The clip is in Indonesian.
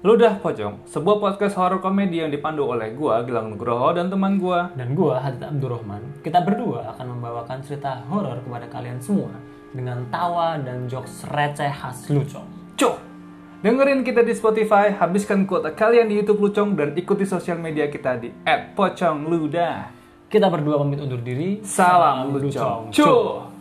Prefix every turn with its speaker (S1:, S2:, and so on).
S1: Ludah Pocong, sebuah podcast horror komedi yang dipandu oleh gua Gilang Nugroho dan teman gua.
S2: Dan gua Hadid Abdurrahman, kita berdua akan membawakan cerita horor kepada kalian semua dengan tawa dan jokes receh khas Lucong.
S1: Cuk! Dengerin kita di Spotify, habiskan kuota kalian di YouTube Lucong dan ikuti sosial media kita di @pocongludah.
S2: Kita berdua pamit undur diri.
S1: Salam Lucong. Cuk!